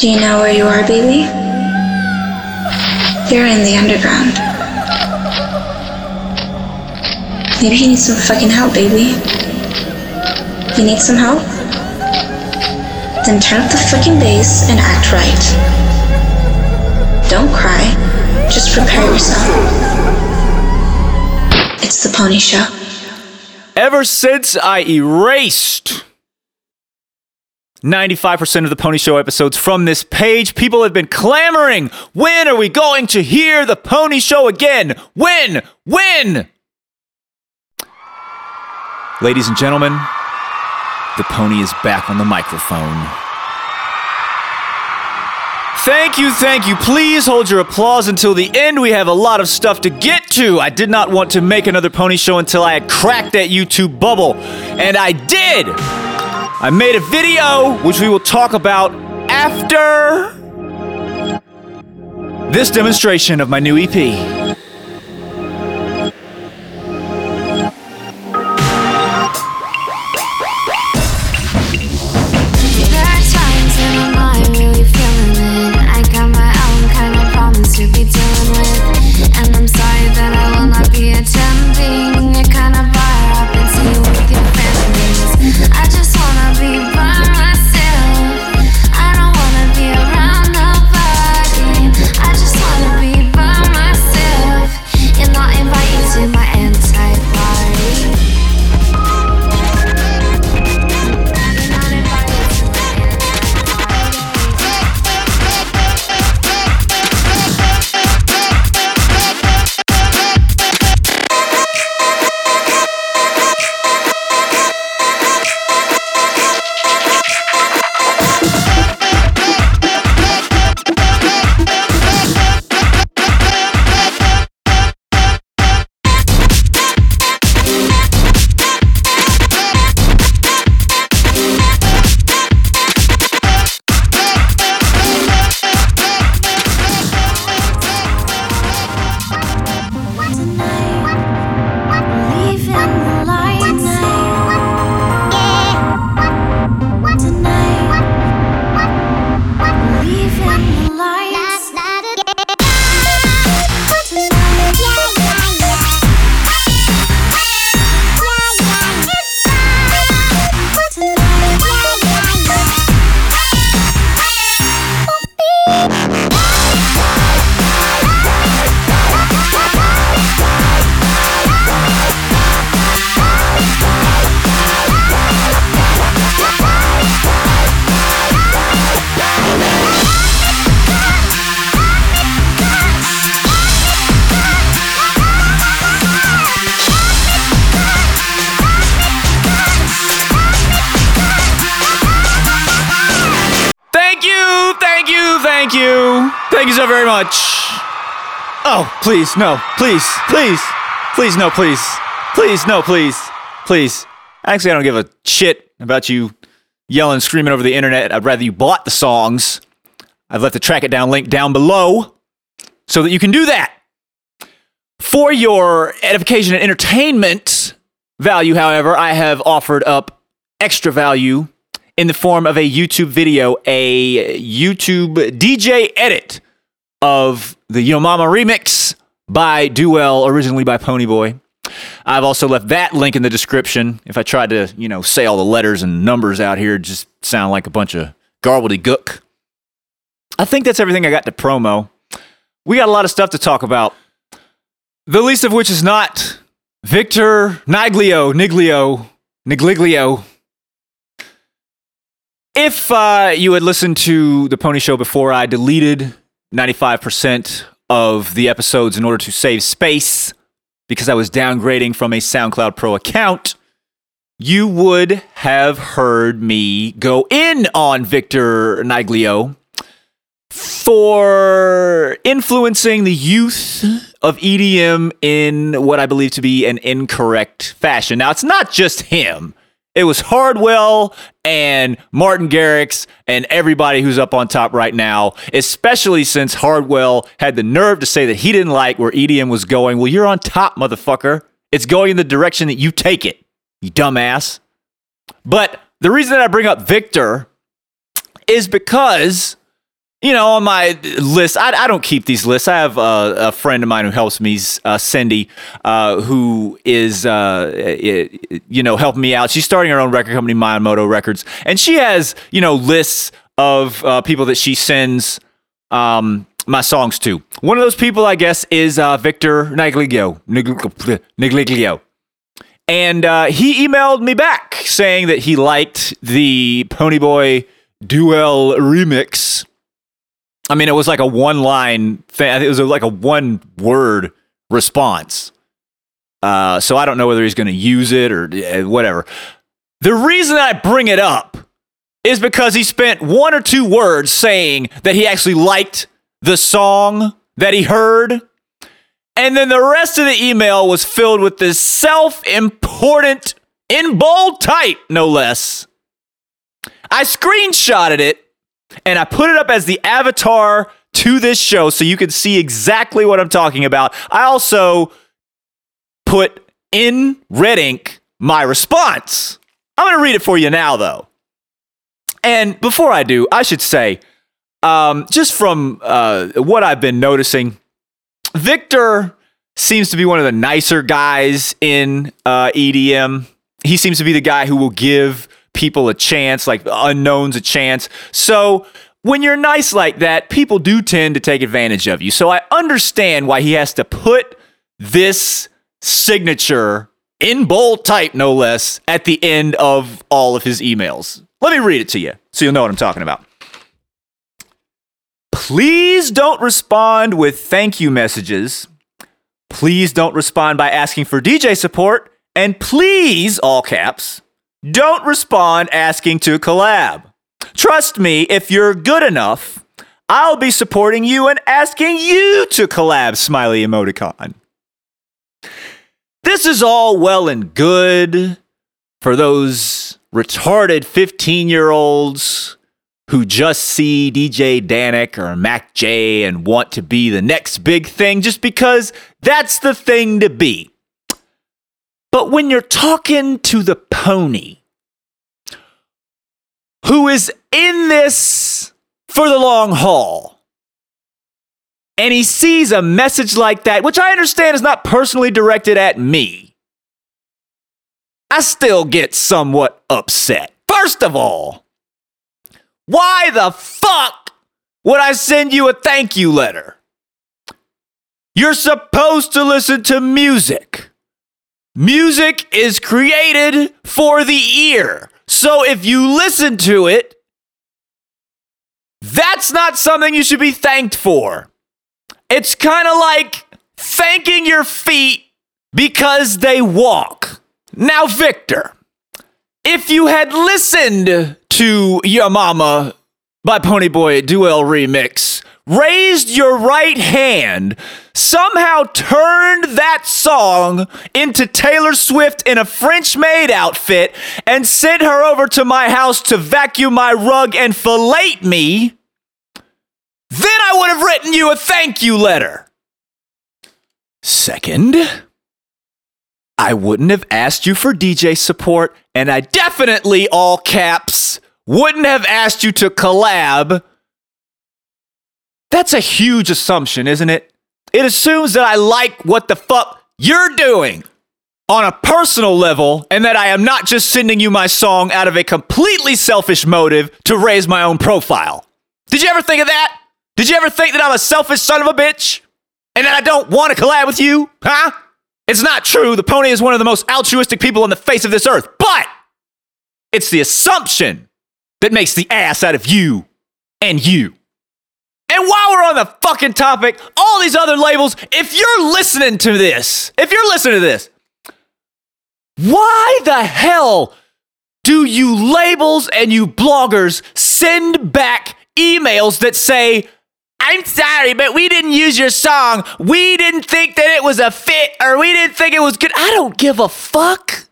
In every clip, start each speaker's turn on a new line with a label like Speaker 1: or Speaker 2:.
Speaker 1: Do you know where you are, baby? You're in the underground. Maybe you need some fucking help, baby. You need some help? Then turn up the fucking bass and act right. Don't cry. Just prepare yourself. It's the Poniishow.
Speaker 2: Ever since I erased 95% of the Poniishow episodes from this page, people have been clamoring, when are we going to hear the Poniishow again? When? When? Ladies and gentlemen, the pony is back on the microphone. Thank you, thank you. Please hold your applause until the end. We have a lot of stuff to get to. I did not want to make another pony show until I had cracked that YouTube bubble, and I did. I made a video which we will talk about after this demonstration of my new EP. Thank you. Thank you so very much. Oh, please, no, please, please, please, no, please, please, no, please, please. Actually, I don't give a shit about you yelling, screaming over the internet. I'd rather you bought the songs. I've left the track it down link down below so that you can do that. For your edification and entertainment value, however, I have offered up extra value in the form of a YouTube video, a YouTube DJ edit of the Ya Mamma remix by Duwell, originally by Poniiboi. I've also left that link in the description. If I tried to, you know, say all the letters and numbers out here, just sound like a bunch of gobbledygook. I think that's everything I got to promo. We got a lot of stuff to talk about. The least of which is not Victor Niglio, Niglio, Nigliglio. If uh, you had listened to the Poniishow before I deleted 95% of the episodes in order to save space because I was downgrading from a SoundCloud Pro account, you would have heard me go in on Victor Niglio for influencing the youth of EDM in what I believe to be an incorrect fashion. Now, it's not just him. It was Hardwell and Martin Garrix and everybody who's up on top right now, especially since Hardwell had the nerve to say that he didn't like where EDM was going. Well, you're on top, motherfucker. It's going in the direction that you take it, you dumbass. But the reason that I bring up Victor is because you know, on my list, I, I don't keep these lists. I have uh, a friend of mine who helps me, uh, Cindy, uh, who is, uh, you know, helping me out. She's starting her own record company, Miyamoto Records, and she has, you know, lists of uh, people that she sends um, my songs to. One of those people, I guess, is Victor Nagliglio. Nagliglio. And he emailed me back saying that he liked the Poniiboi Duwell remix I mean, it was like a one line thing. It was like a one word response. Uh, so I don't know whether he's going to use it or uh, whatever. The reason I bring it up is because he spent one or two words saying that he actually liked the song that he heard. And then the rest of the email was filled with this self important, in bold type, no less. I screenshotted it and I put it up as the avatar to this show so you can see exactly what I'm talking about. I also put in red ink my response. I'm going to read it for you now, though. And before I do, I should say, um, just from uh, what I've been noticing, Victor seems to be one of the nicer guys in uh, EDM. He seems to be the guy who will give people a chance, like unknowns a chance. So when you're nice like that, people do tend to take advantage of you. So I understand why he has to put this signature in bold type, no less, at the end of all of his emails. Let me read it to you so you'll know what I'm talking about. Please don't respond with thank you messages. Please don't respond by asking for DJ support. And please, all caps, don't respond asking to collab. Trust me, if you're good enough, I'll be supporting you and asking you to collab, smiley emoticon. This is all well and good for those retarded 15 year olds who just see DJ Danik or Mac J and want to be the next big thing just because that's the thing to be. But when you're talking to the pony, who is in this for the long haul, and he sees a message like that, which I understand is not personally directed at me, I still get somewhat upset. First of all, why the fuck would I send you a thank you letter? You're supposed to listen to music. Music is created for the ear. So if you listen to it, that's not something you should be thanked for. It's kind of like thanking your feet because they walk. Now, Victor, if you had listened to Your Mama by Poniiboi Duwell Remix raised your right hand, somehow turned that song into Taylor Swift in a French maid outfit, and sent her over to my house to vacuum my rug and fillet me, then I would have written you a thank you letter. Second, I wouldn't have asked you for DJ support, and I definitely, all caps, wouldn't have asked you to collab that's a huge assumption, isn't it? It assumes that I like what the fuck you're doing on a personal level and that I am not just sending you my song out of a completely selfish motive to raise my own profile. Did you ever think of that? Did you ever think that I'm a selfish son of a bitch and that I don't want to collab with you? Huh? It's not true. The pony is one of the most altruistic people on the face of this earth, but it's the assumption that makes the ass out of you and you. And while we're on the fucking topic, all these other labels, if you're listening to this, if you're listening to this, why the hell do you labels and you bloggers send back emails that say, I'm sorry, but we didn't use your song. We didn't think that it was a fit or we didn't think it was good. I don't give a fuck.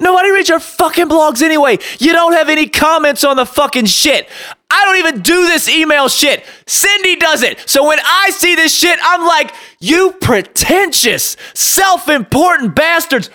Speaker 2: Nobody reads your fucking blogs anyway. You don't have any comments on the fucking shit. I don't even do this email shit. Cindy does it. So when I see this shit, I'm like, you pretentious, self important bastards.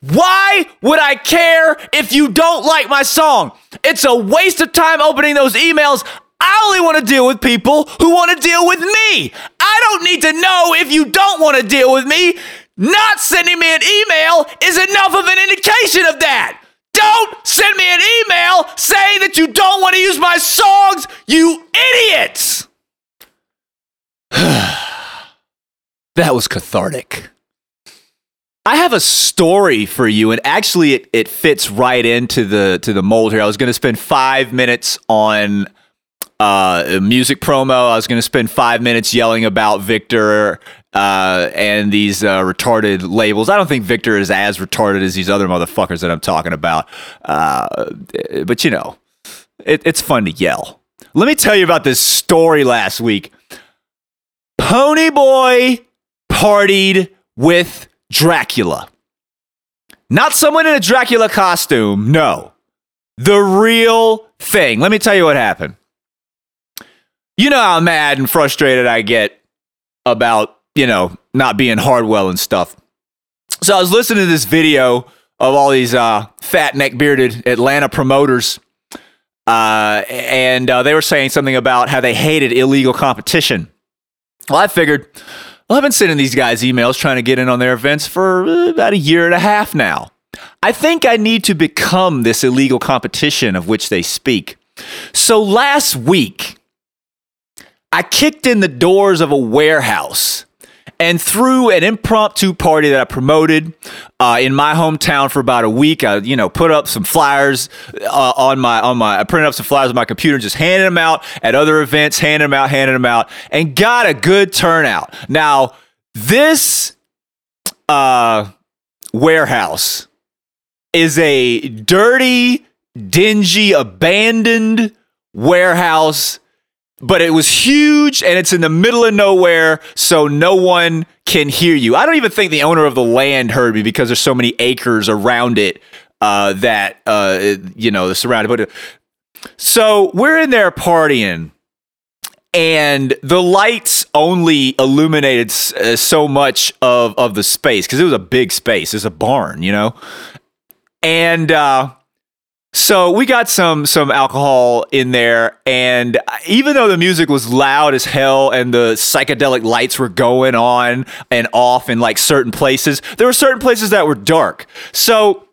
Speaker 2: Why would I care if you don't like my song? It's a waste of time opening those emails. I only want to deal with people who want to deal with me. I don't need to know if you don't want to deal with me. Not sending me an email is enough of an indication of that. Don't send me an email saying that you don't want to use my songs, you idiots. that was cathartic. I have a story for you, and actually, it, it fits right into the to the mold here. I was going to spend five minutes on uh, a music promo. I was going to spend five minutes yelling about Victor uh, and these uh, retarded labels. I don't think Victor is as retarded as these other motherfuckers that I'm talking about. Uh, but you know, it, it's fun to yell. Let me tell you about this story last week. Poniiboi partied with Dracula. Not someone in a Dracula costume, no. The real thing. Let me tell you what happened. You know how mad and frustrated I get about, you know, not being Hardwell and stuff. So I was listening to this video of all these uh, fat neck bearded Atlanta promoters. Uh, and uh, they were saying something about how they hated illegal competition. Well, I figured, well, I've been sending these guys emails trying to get in on their events for uh, about a year and a half now. I think I need to become this illegal competition of which they speak. So last week, I kicked in the doors of a warehouse and through an impromptu party that I promoted uh, in my hometown for about a week, I you know put up some flyers uh, on my on my I printed up some flyers on my computer, and just handed them out at other events, handing them out, handing them out, and got a good turnout. Now this uh, warehouse is a dirty, dingy, abandoned warehouse but it was huge and it's in the middle of nowhere, so no one can hear you. I don't even think the owner of the land heard me because there's so many acres around it uh, that uh, you know the surrounding But so we're in there partying, and the lights only illuminated uh, so much of of the space because it was a big space. It's a barn, you know, and. So we got some some alcohol in there, and even though the music was loud as hell and the psychedelic lights were going on and off in like certain places, there were certain places that were dark. So,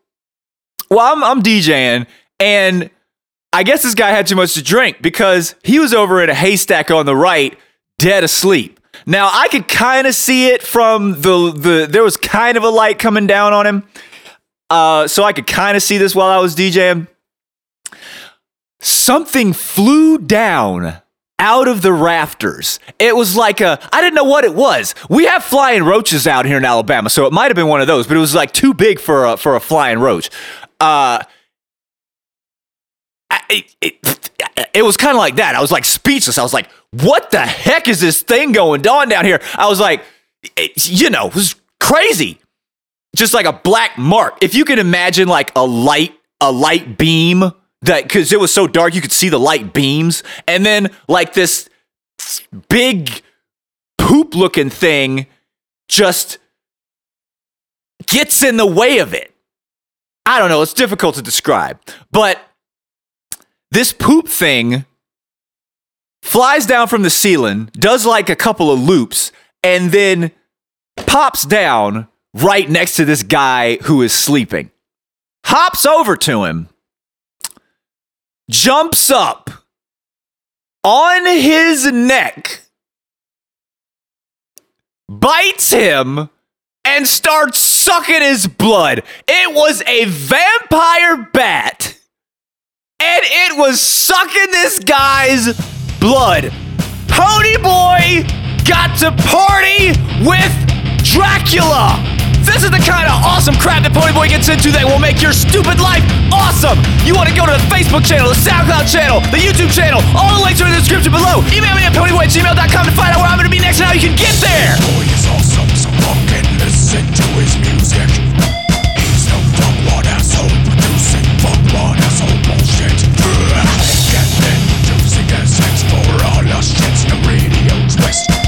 Speaker 2: well, I'm, I'm DJing, and I guess this guy had too much to drink because he was over in a haystack on the right, dead asleep. Now I could kind of see it from the the there was kind of a light coming down on him. Uh, so I could kind of see this while I was DJing something flew down out of the rafters. It was like a, I didn't know what it was. We have flying roaches out here in Alabama, so it might have been one of those, but it was like too big for a, for a flying roach. Uh, it, it, it was kind of like that. I was like speechless. I was like, what the heck is this thing going on down here? I was like, it, you know, it was crazy. Just like a black mark. If you can imagine like a light, a light beam that because it was so dark you could see the light beams. And then like this big poop looking thing just gets in the way of it. I don't know it's difficult to describe. But this poop thing flies down from the ceiling does like a couple of loops and then pops down right next to this guy who is sleeping. Hops over to him jumps up on his neck, bites him, and starts sucking his blood. It was a vampire bat, and it was sucking this guy's blood. Poniiboi got to party with Dracula. This is the kind of awesome crap that Poniiboi gets into that will make your stupid life awesome. You want to go to the Facebook channel, the SoundCloud channel, the YouTube channel. All the links are in the description below. Email me at poniiboi to find out where I'm going to be next and how you can get there.
Speaker 3: Boy is awesome, so fucking listen to his music. He's what asshole producing what asshole bullshit. Sex for all shits the radio twist.